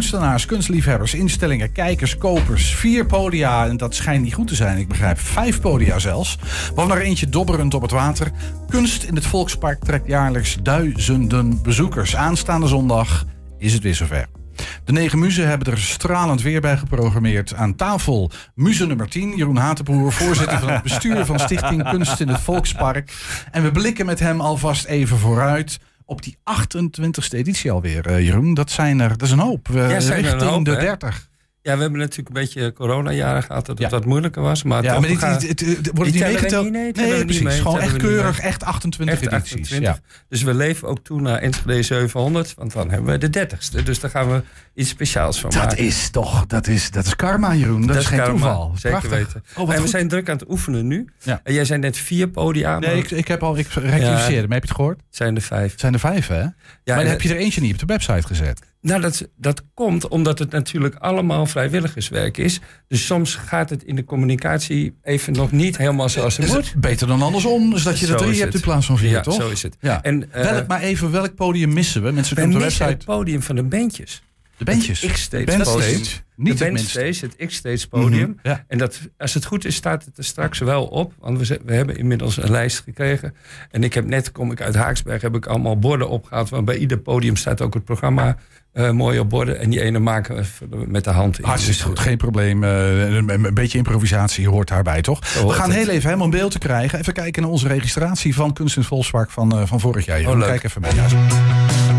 Kunstenaars, kunstliefhebbers, instellingen, kijkers, kopers. Vier podia, en dat schijnt niet goed te zijn, ik begrijp. Vijf podia zelfs. Waarvan er eentje dobberend op het water. Kunst in het Volkspark trekt jaarlijks duizenden bezoekers. Aanstaande zondag is het weer zover. De negen muzen hebben er stralend weer bij geprogrammeerd. Aan tafel muze nummer 10, Jeroen Hatenbroer, voorzitter van het bestuur van Stichting Kunst in het Volkspark. En we blikken met hem alvast even vooruit op die 28e editie alweer, uh, Jeroen. Dat, zijn er, dat is een hoop. We Ja, zijn er een richting hoop, de hè? 30. Ja, we hebben natuurlijk een beetje coronajaren gehad dat het Ja. wat moeilijker was. Maar Ja, maar dit, gaan- dit- wordt het niet meegeteld? nee, we niet precies. mee, Gewoon echt keurig, echt 28 Echt edities. 28. Ja. Dus we leven ook toe naar Enschede 700, want dan hebben we de 30ste. Dus daar gaan we iets speciaals van Dat maken. is toch, dat is, dat is karma, Jeroen. Dat, is geen karma, toeval. Zeker Prachtig. weten. Oh, en we goed. zijn druk aan het oefenen nu. Ja. En jij zei net vier podia, Nee, ik, ik heb al, ik rectificeerde. Maar heb je het gehoord? Zijn er vijf. Zijn er vijf, hè? Ja, maar dan heb je er eentje niet op de website gezet. Nou, dat, dat komt omdat het natuurlijk allemaal vrijwilligerswerk is. Dus soms gaat het in de communicatie even nog niet helemaal zoals het Is moet. het beter dan andersom? Dus dat je er drie hebt in plaats van vier, Ja, toch? zo is het. Ja. En, eh, welk, maar even, welk podium missen we? Mensen kunnen op de missen het website... podium van de bandjes. De bandjes. Het X-Stage podium. Niet de bandstage, het X-Stage podium. Mhm, ja. En dat, als het goed is, staat het er straks wel op. Want we, hebben inmiddels een lijst gekregen. En ik heb net, kom ik uit Haaksberg, heb ik allemaal borden opgehaald. Want bij ieder podium staat ook het programma eh, mooi op borden. En die ene maken we met de hand in. Hartstikke Dus, goed, geen probleem. Eh, een, een beetje improvisatie hoort daarbij, toch? We gaan het. heel even helemaal een beeld te krijgen. Even kijken naar onze registratie van Kunst in het Volkspark van, eh, van vorig jaar. Leuk. Kijk even mee. Ja.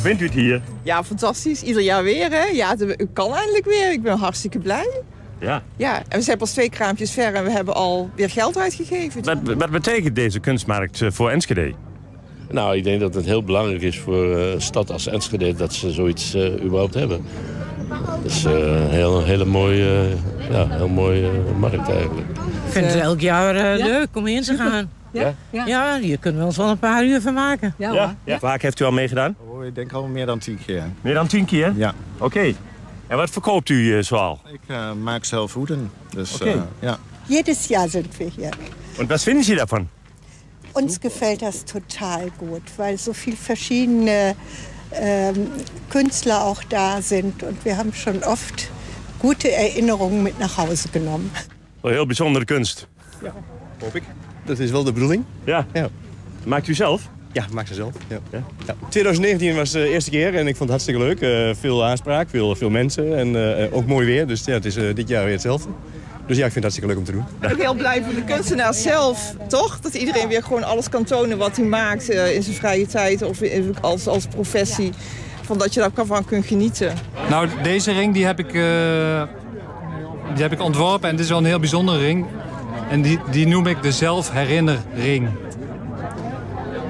Hoe vindt u het hier? Ja, fantastisch. Ieder jaar weer, hè? Ja, het het kan eindelijk weer. Ik ben hartstikke blij. Ja. Ja, en we zijn pas twee kraampjes ver en we hebben al weer geld uitgegeven. Wat, wat betekent deze kunstmarkt eh, voor Enschede? Nou, ik denk dat het heel belangrijk is voor eh, een stad als Enschede dat ze zoiets eh, überhaupt hebben. Dat is eh, een heel, hele mooie, eh, ja, heel mooie eh, markt eigenlijk. Ik vind het elk jaar eh, leuk om in te gaan. Ja? Ja, hier kunnen we ons wel een paar uur van maken. Ja, ja. Vaak heeft u al meegedaan? Oh, ik denk al meer dan tien keer. Meer dan tien keer? Ja. Oké. En wat verkoopt u eh, zoal? Ik eh, maak zelf hoeden. Dus Oké. eh, ja. Jedes Jahr sind wir hier. En wat vinden Sie daarvan? Uns gefällt das total gut, weil so viele verschiedene ähm, Künstler auch da sind. Und wir haben schon oft gute Erinnerungen mit nach Hause genommen. Wel heel bijzondere kunst. Hoop ik. Dat is wel de bedoeling. Ja. Ja. Maakt u zelf? Ja, maak ze zelf. Ja. Ja. 2019 was de eerste keer en ik vond het hartstikke leuk. Eh, veel aanspraak, veel, veel mensen en eh, ook mooi weer. Dus ja, het is eh, dit jaar weer hetzelfde. Dus ja, ik vind het hartstikke leuk om te doen. Ik ben ook heel blij voor de kunstenaar zelf, toch? Dat iedereen weer gewoon alles kan tonen wat hij maakt eh, in zijn vrije tijd of in- als, als professie. Van dat je daarvan kunt genieten. Nou, deze ring die heb, ik, eh, die heb ik ontworpen en dit is wel een heel bijzondere ring. En die, die noem ik de zelfherinnerring.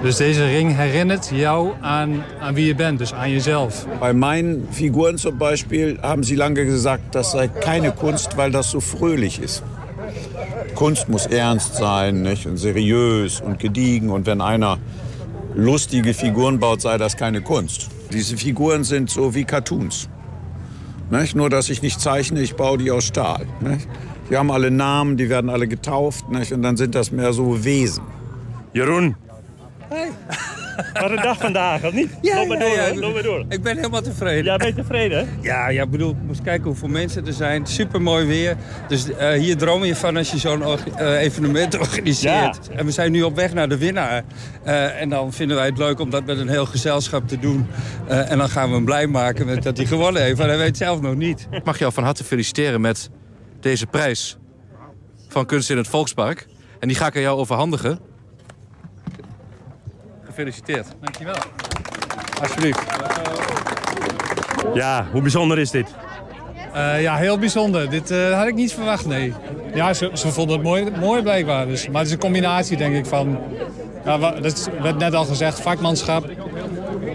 Dus deze ring herinnert jou aan, aan wie je bent, dus aan jezelf. Bei meinen Figuren zum Beispiel haben sie lange gesagt, das sei keine Kunst, weil das so fröhlich ist. Kunst muss ernst sein nicht? und seriös und gediegen. Und wenn einer lustige Figuren baut, sei das keine Kunst. Diese Figuren sind so wie Cartoons. Nicht? Nur, dass ich nicht zeichne, ich baue die aus Stahl. Nicht? Die haben alle Namen, die werden alle getauft. Nicht? Und dann sind das mehr so Wesen. Jeroen. Wat een dag vandaag, of niet? Ja, loop maar ja, door, ja. hoor. loop maar door. Ik ben helemaal tevreden. Ja, ben je tevreden? Ja, ja, ik bedoel, ik moest kijken hoeveel mensen er zijn. Super mooi weer. Dus eh, hier droom je van als je zo'n eh, evenement organiseert. En we zijn nu op weg naar de winnaar. Eh, en dan vinden wij het leuk om dat met een heel gezelschap te doen. Eh, en dan gaan we hem blij maken met dat hij gewonnen heeft. Maar hij weet het zelf nog niet. Ik mag jou van harte feliciteren met deze prijs van Kunst in het Volkspark. En die ga ik aan jou overhandigen. Gefeliciteerd. Dankjewel. Alsjeblieft. Ja, hoe bijzonder is dit? Eh, ja, heel bijzonder. Dit eh, had ik niet verwacht, nee. Ja, ze, ze vonden het mooi, mooi blijkbaar. Dus. Maar het is een combinatie, denk ik, van... Ja, wa- dat werd net al gezegd, vakmanschap.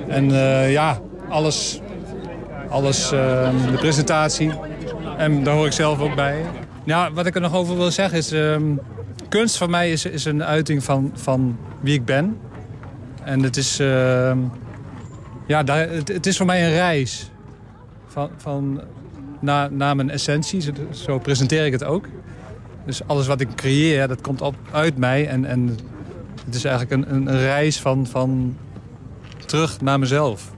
En eh, ja, alles... Alles, eh, de presentatie. En daar hoor ik zelf ook bij. Ja, wat ik er nog over wil zeggen is... ehm, kunst voor mij is, is een uiting van, van wie ik ben. En het is... ehm, ja, daar, het, het is voor mij een reis. Van, van naar, naar mijn essentie, zo, presenteer ik het ook. Dus alles wat ik creëer, dat komt op, uit mij. En, en het is eigenlijk een, een reis van, van terug naar mezelf.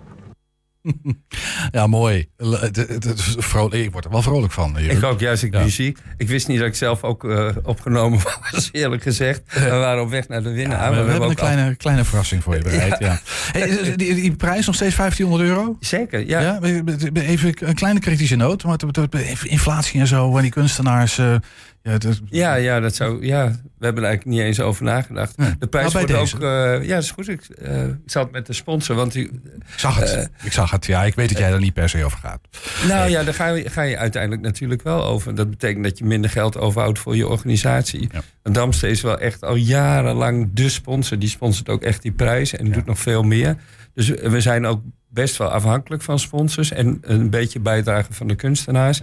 Ja, mooi. Vrolijk. Ik word er wel vrolijk van. Ik ook, juist ik Ja. muziek. Ik wist niet dat ik zelf ook eh, opgenomen was, eerlijk gezegd. We waren op weg naar de winnaar. Ja, we, we hebben een al- kleine, kleine verrassing voor je bereid. Ja. Hey, die, die prijs nog steeds 1500 euro? Zeker, ja. Even een kleine kritische noot. Even inflatie en zo, en die kunstenaars. eh, ja, dat- Ja, ja, dat zou, ja, we hebben er eigenlijk niet eens over nagedacht. Nee. De prijs Nou, wordt deze. ook... eh, ja, dat is goed. Ik, eh, ik het met de sponsor, want ik zag het. eh, ik zag het. Ja, ik weet dat jij er niet per se over gaat. Nou ja, daar ga je, ga je uiteindelijk natuurlijk wel over. Dat betekent dat je minder geld overhoudt voor je organisatie. En Damstee is wel echt al jarenlang de sponsor. Die sponsort ook echt die prijs en doet nog veel meer. Dus we zijn ook best wel afhankelijk van sponsors. En een beetje bijdrage van de kunstenaars.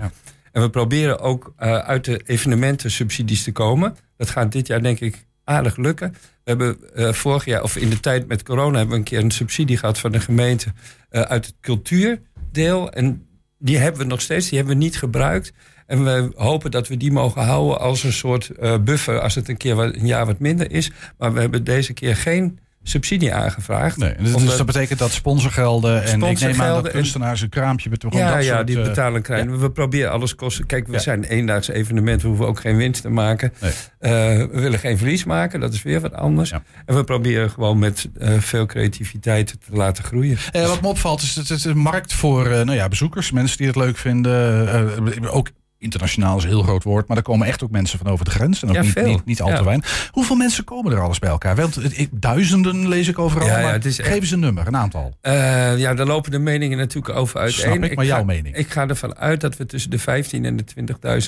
En we proberen ook eh, uit de evenementen subsidies te komen. Dat gaat dit jaar denk ik aardig lukken. We hebben eh, vorig jaar, of in de tijd met corona, hebben we een keer een subsidie gehad van de gemeente eh, uit het cultuurdeel. En die hebben we nog steeds, die hebben we niet gebruikt. En we hopen dat we die mogen houden als een soort buffer als het een keer wat, een jaar wat minder is. Maar we hebben deze keer geen subsidie aangevraagd. Nee, dus, Omdat- dat betekent dat sponsorgelden. En ik neem aan dat kunstenaars een kraampje betogen. ja, dat ja, soort, die eh, betalen krijgen. We proberen alles kosten. Kijk, we Ja. zijn een eendaagse evenement. We hoeven ook geen winst te maken. Eh, we willen geen verlies maken. Dat is weer wat anders. En we proberen gewoon met eh, veel creativiteit te laten groeien. Eh, wat me opvalt is dat het een markt voor nou ja, bezoekers, mensen die het leuk vinden. ook internationaal is een heel groot woord, maar er komen echt ook mensen van over de grens. En ook Ja, niet, niet, niet al te weinig. Hoeveel mensen komen er alles bij elkaar? Want duizenden lees ik overal. Ja, maar echt- Geef eens een nummer, een aantal. Eh, ja, daar lopen de meningen natuurlijk over uiteen. Snap ik, maar ga, jouw mening? Ik ga ervan uit dat we tussen de 15 en de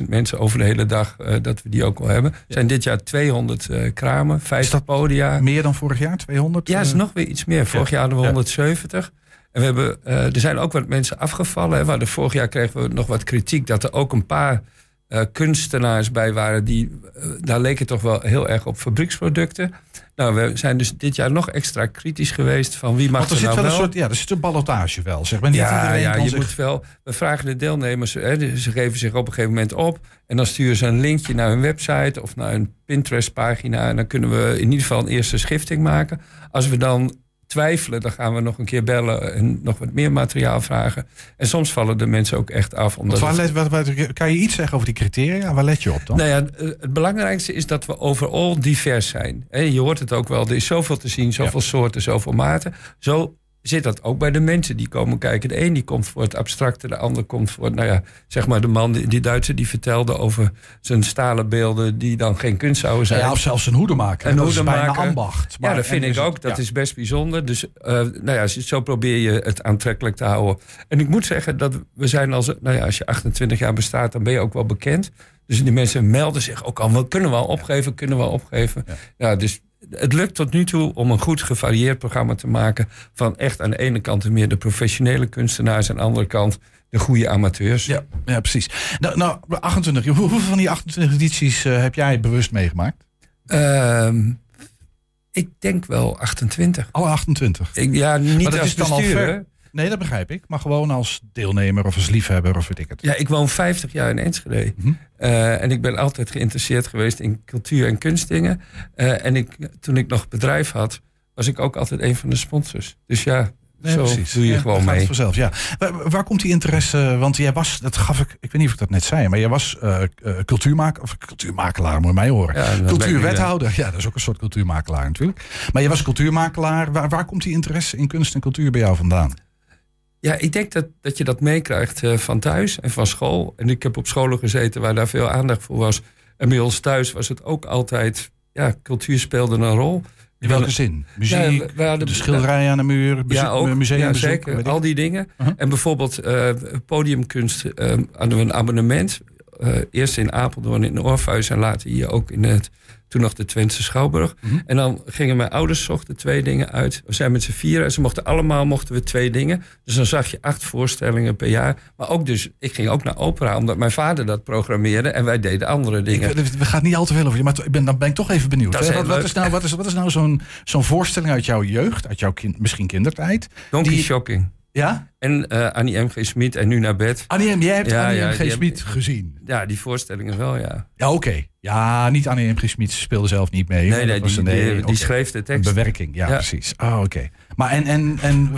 20.000 mensen over de hele dag... eh, dat we die ook wel hebben. Er zijn dit jaar 200 eh, kramen, 50 podia. Meer dan vorig jaar, 200? Ja, is nog weer iets meer. Vorig jaar hadden we Ja. 170. En we hebben, eh, er zijn ook wat mensen afgevallen. Hè. We hadden vorig jaar kregen we nog wat kritiek... dat er ook een paar eh, kunstenaars bij waren... die eh, daar leek het toch wel heel erg op fabrieksproducten. Nou, we zijn dus dit jaar nog extra kritisch geweest... van wie mag er er zit nou wel een soort, ja, er zit een ballotage wel. Zeg maar niet ja, ja je zich- moet wel. We vragen de deelnemers, hè, de- ze geven zich op een gegeven moment op. En dan sturen ze een linkje naar hun website of naar een Pinterest-pagina. En dan kunnen we in ieder geval een eerste schifting maken. Als we dan twijfelen, dan gaan we nog een keer bellen en nog wat meer materiaal vragen. En soms vallen de mensen ook echt af. Omdat waar let, kan je iets zeggen over die criteria? Waar let je op dan? nou ja, eh, het belangrijkste is dat we overal divers zijn. Je hoort het ook wel, er is zoveel te zien, zoveel soorten, zoveel maten. Zo zit dat ook bij de mensen die komen kijken. De een die komt voor het abstracte, de ander komt voor... Nou ja, zeg maar de man, die, Duitser, die vertelde over zijn stalen beelden... die dan geen kunst zouden zijn. Ja, of zelfs een hoedemaker. Een hoedemaker. ambacht. Maar- ja, dat vind ik het- ook. Dat is best bijzonder. Dus eh, nou ja, zo probeer je het aantrekkelijk te houden. En ik moet zeggen dat we zijn als... Nou ja, als je 28 jaar bestaat, dan ben je ook wel bekend. Dus die mensen melden zich ook al. "Wel, Kunnen we al opgeven? Kunnen we al opgeven? Ja. dus het lukt tot nu toe om een goed gevarieerd programma te maken... van echt aan de ene kant meer de professionele kunstenaars... en aan de andere kant de goede amateurs. Ja, ja precies. Nou, nou 28, hoe- hoeveel van die 28 edities eh, heb jij bewust meegemaakt? Ehm, ik denk wel 28. Alle 28? Ik, ja, niet als is dan al bestuurder. Nee, dat begrijp ik. Maar gewoon als deelnemer of als liefhebber of weet ik het. Ja, ik woon 50 jaar in Enschede. Mhm. Eh, en ik ben altijd geïnteresseerd geweest in cultuur en kunstdingen. Eh, en ik, toen ik nog bedrijf had, was ik ook altijd een van de sponsors. Dus ja, Nee, zo precies. doe je Ja, gewoon mee. vanzelf, ja. Waar, waar komt die interesse? Want jij was, dat gaf ik, ik weet niet of ik dat net zei, maar jij was eh cultuurmaker, of cultuurmakelaar, moet je mij horen. Ja, ik Cultuurwethouder, ja, dat is ook een soort cultuurmakelaar natuurlijk. Maar je was cultuurmakelaar. Waar, waar komt die interesse in kunst en cultuur bij jou vandaan? Ja, ik denk dat, dat je dat meekrijgt eh, van thuis en van school. En ik heb op scholen gezeten waar daar veel aandacht voor was. En bij ons thuis was het ook altijd... Ja, cultuur speelde een rol. In welke zin? Muziek, we- we hadden- de schilderijen aan de muur, bezoek, ja, ook, museumbezoek, ja, weet zeker. ik. Al die dingen. Uh-huh. En bijvoorbeeld eh, podiumkunst eh, hadden we een abonnement. Eh, eerst in Apeldoorn in de Orpheus en later hier ook in het, toen nog de Twentse Schouwburg. Mhm. En dan gingen mijn ouders zochten twee dingen uit. We zijn met z'n vieren en ze mochten allemaal mochten we twee dingen. Dus dan zag je acht voorstellingen per jaar. Maar ook dus, ik ging ook naar opera omdat mijn vader dat programmeerde en wij deden andere dingen. Ik, we gaan niet al te veel over je, maar ik ben, dan ben ik toch even benieuwd. Is Wat, wat is nou, wat is, wat is nou zo'n zo'n voorstelling uit jouw jeugd, uit jouw kind, misschien kindertijd? Donkey die- Shocking. Ja? En eh, Annie M. G. Smit en Nu naar bed. Annie M., jij hebt Annie M. G. Smit gezien. Ja, die voorstellingen wel, ja. Ja, oké. Ja, niet Annie M. G. Smit speelde zelf niet mee. Nee, nee, die, een- die, schreef de tekst. Een bewerking, ja, Ja. precies. Oh, oké. Maar en, en, en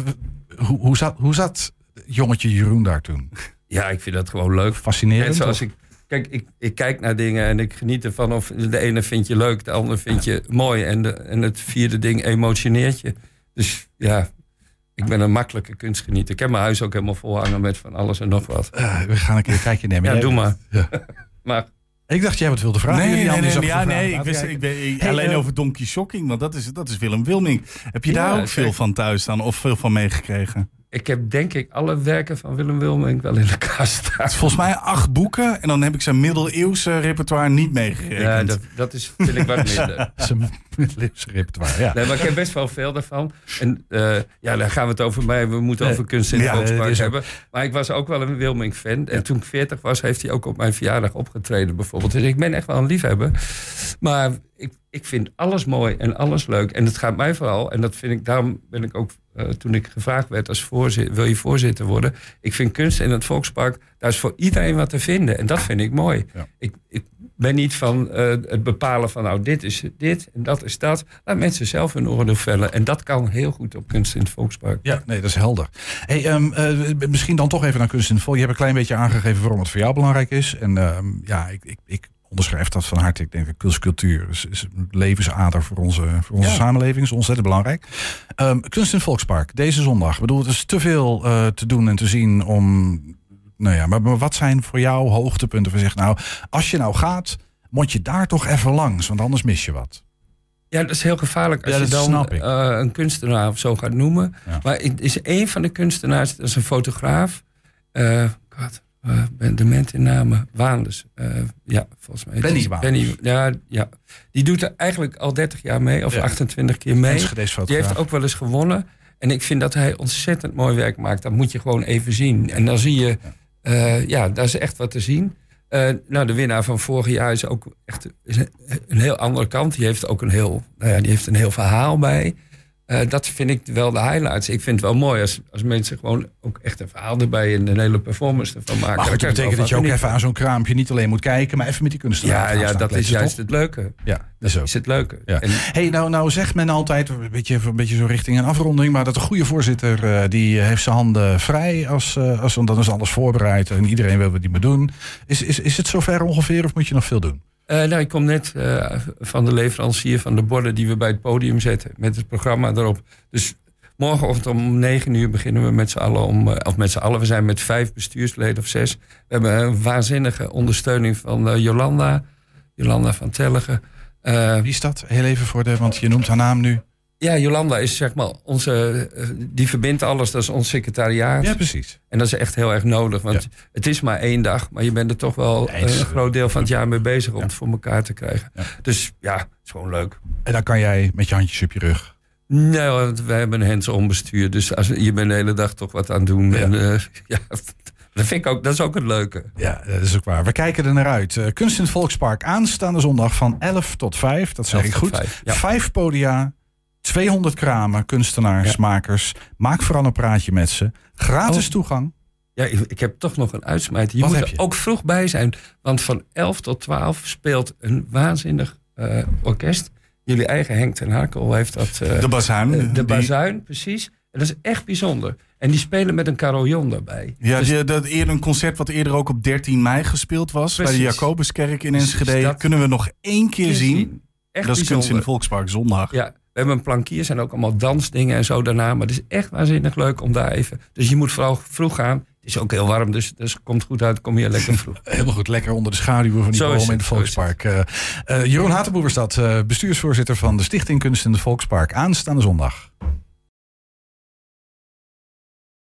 hoe, hoe, zat, hoe zat jongetje Jeroen daar toen? Ja, ik vind dat gewoon leuk. Fascinerend, Net zoals ik, kijk, ik, ik kijk naar dingen en ik geniet ervan. Of de ene vind je leuk, de andere vind je mooi. En, de, en het vierde ding emotioneert je. Dus ja, ik ben een makkelijke kunstgenieter. Ik heb mijn huis ook helemaal vol hangen met van alles en nog wat. Eh, we gaan een keer een kijkje nemen. Ja, doe maar. Ja. maar Ik dacht jij wat wilde vragen. Nee, nee, nee, dus ja, nee ik Laten wist, ik ben, ik- Hey, alleen eh, over Donkey Shocking, want dat is, dat is Willem Wilming. Heb je Ja, daar ook veel van thuis staan of veel van meegekregen? Ik heb denk ik alle werken van Willem Wilming wel in de kast staan. Het is volgens mij acht boeken en dan heb ik zijn middeleeuwse repertoire niet meegerekend. Ja, dat, dat is, vind ik wat minder. Zijn middeleeuwse repertoire, ja. Nee, maar ik heb best wel veel daarvan. En eh, ja, daar gaan we het over mij. We moeten Nee. over kunst in Ja, Volkspark ook- hebben. Maar ik was ook wel een Wilming-fan. En toen ik 40 was, heeft hij ook op mijn verjaardag opgetreden bijvoorbeeld. Dus ik ben echt wel een liefhebber. Maar ik, ik vind alles mooi en alles leuk. En het gaat mij vooral, en dat vind ik, daarom ben ik ook, eh, toen ik gevraagd werd als voorzitter, wil je voorzitter worden? Ik vind kunst in het Volkspark, daar is voor iedereen wat te vinden. En dat vind ik mooi. Ik, ik ben niet van eh, het bepalen van, nou, dit is dit en dat is dat. Laat mensen zelf hun oordeel vellen. En dat kan heel goed op kunst in het Volkspark. Ja, nee, dat is helder. Hey, ehm, eh, misschien dan toch even naar kunst in het vol. Je hebt een klein beetje aangegeven waarom het voor jou belangrijk is. En ehm, ja, ik, ik, ik onderschrijf dat van harte. Ik denk kunstcultuur is, is een levensader voor onze, voor onze Ja. samenleving. is ontzettend belangrijk. Ehm, kunst in het Volkspark, deze zondag. Ik bedoel, het is te veel eh, te doen en te zien om... Nou ja, maar, maar wat zijn voor jou hoogtepunten? Van zeg, nou, als je nou gaat, moet je daar toch even langs. Want anders mis je wat. Ja, dat is heel gevaarlijk als Ja, je dan eh, een kunstenaar of zo gaat noemen. Maar het is een van de kunstenaars, dat is een fotograaf. God, eh, ben dement in namen. Waanders. Eh, ja, volgens mij. Benny Waanders. Benny, ja, ja, die doet er eigenlijk al 30 jaar mee, of Ja. 28 keer mee. Die heeft ook wel eens gewonnen. En ik vind dat hij ontzettend mooi werk maakt. Dat moet je gewoon even zien. En dan zie je, eh, ja, daar is echt wat te zien. Eh, nou, de winnaar van vorig jaar is ook echt is een, een heel andere kant. Die heeft ook een heel, nou ja, die heeft een heel verhaal bij. Eh, dat vind ik wel de highlights. Ik vind het wel mooi als, als mensen gewoon ook echt een verhaal erbij en een hele performance ervan maken. Maar goed, dat betekent dat je ook even aan zo'n kraampje niet alleen moet kijken, maar even met die kunstenaar Ja, ja dat is juist toch? het leuke. Ja, dat is ook. is het leuke. Ja. En- Hey, nou, nou zegt men altijd, een beetje, een beetje zo richting een afronding, maar dat een goede voorzitter eh, die heeft zijn handen vrij als, eh, als want dan is alles voorbereid en iedereen wil wat die moet doen. Is, is, is het zover ongeveer of moet je nog veel doen? Eh, nou, ik kom net eh, van de leverancier van de borden die we bij het podium zetten. Met het programma erop. Dus morgenochtend om negen uur beginnen we met z'n allen. Om, eh, of met z'n allen, we zijn met vijf bestuursleden of zes. We hebben een waanzinnige ondersteuning van Jolanda. Jolanda van Telligen. Eh, Wie is dat? Heel even voor de, want je noemt haar naam nu. Ja, Jolanda is zeg maar onze. eh, die verbindt alles, dat is ons secretariaat. Ja, precies. En dat is echt heel erg nodig, want het is maar één dag, maar je bent er toch wel is- een groot deel van het jaar mee bezig om het voor elkaar te krijgen. Dus ja, het is gewoon leuk. En dan kan jij met je handjes op je rug. Nee, want wij hebben een hands-on bestuur, dus als, je bent de hele dag toch wat aan het doen. En, eh, ja, dat vind ik ook, dat is ook het leuke. Ja, dat is ook waar. We kijken er naar uit. Eh, Kunst in het Volkspark aanstaande zondag van 11 tot 5. Dat zeg 11 ik goed. 5, ja. Vijf podia, 200 kramen, kunstenaars, makers. Maak vooral een praatje met ze. Gratis Oh. toegang. Ja, ik, ik heb toch nog een uitsmijter. Je Wat moet er je? ook vroeg bij zijn, want van 11 tot 12 speelt een waanzinnig eh, orkest. Jullie eigen Henk ten Hakel heeft dat... eh, De bazuin, eh, de die- bazuin, precies. En dat is echt bijzonder. En die spelen met een carillon daarbij. Ja, Dus- die, dat eerder een concert wat eerder ook op 13 mei gespeeld was. Bij de. Jacobuskerk in Precies, Enschede. dat- Kunnen we nog één keer Keer zien. zien. Echt dat is kunst in het Volkspark zondag. Ja, hebben een plankier, zijn ook allemaal dansdingen en zo daarna. Maar het is echt waanzinnig leuk om daar even... Dus je moet vooral vroeg gaan. Het is ook heel warm, dus, dus het komt goed uit. Kom hier lekker vroeg. Helemaal goed, lekker onder de schaduwen van die is bomen in het, is Volkspark. Eh, eh, Jeroen Hatenboer was dat, eh, bestuursvoorzitter van de Stichting Kunst in het Volkspark. Aanstaande zondag.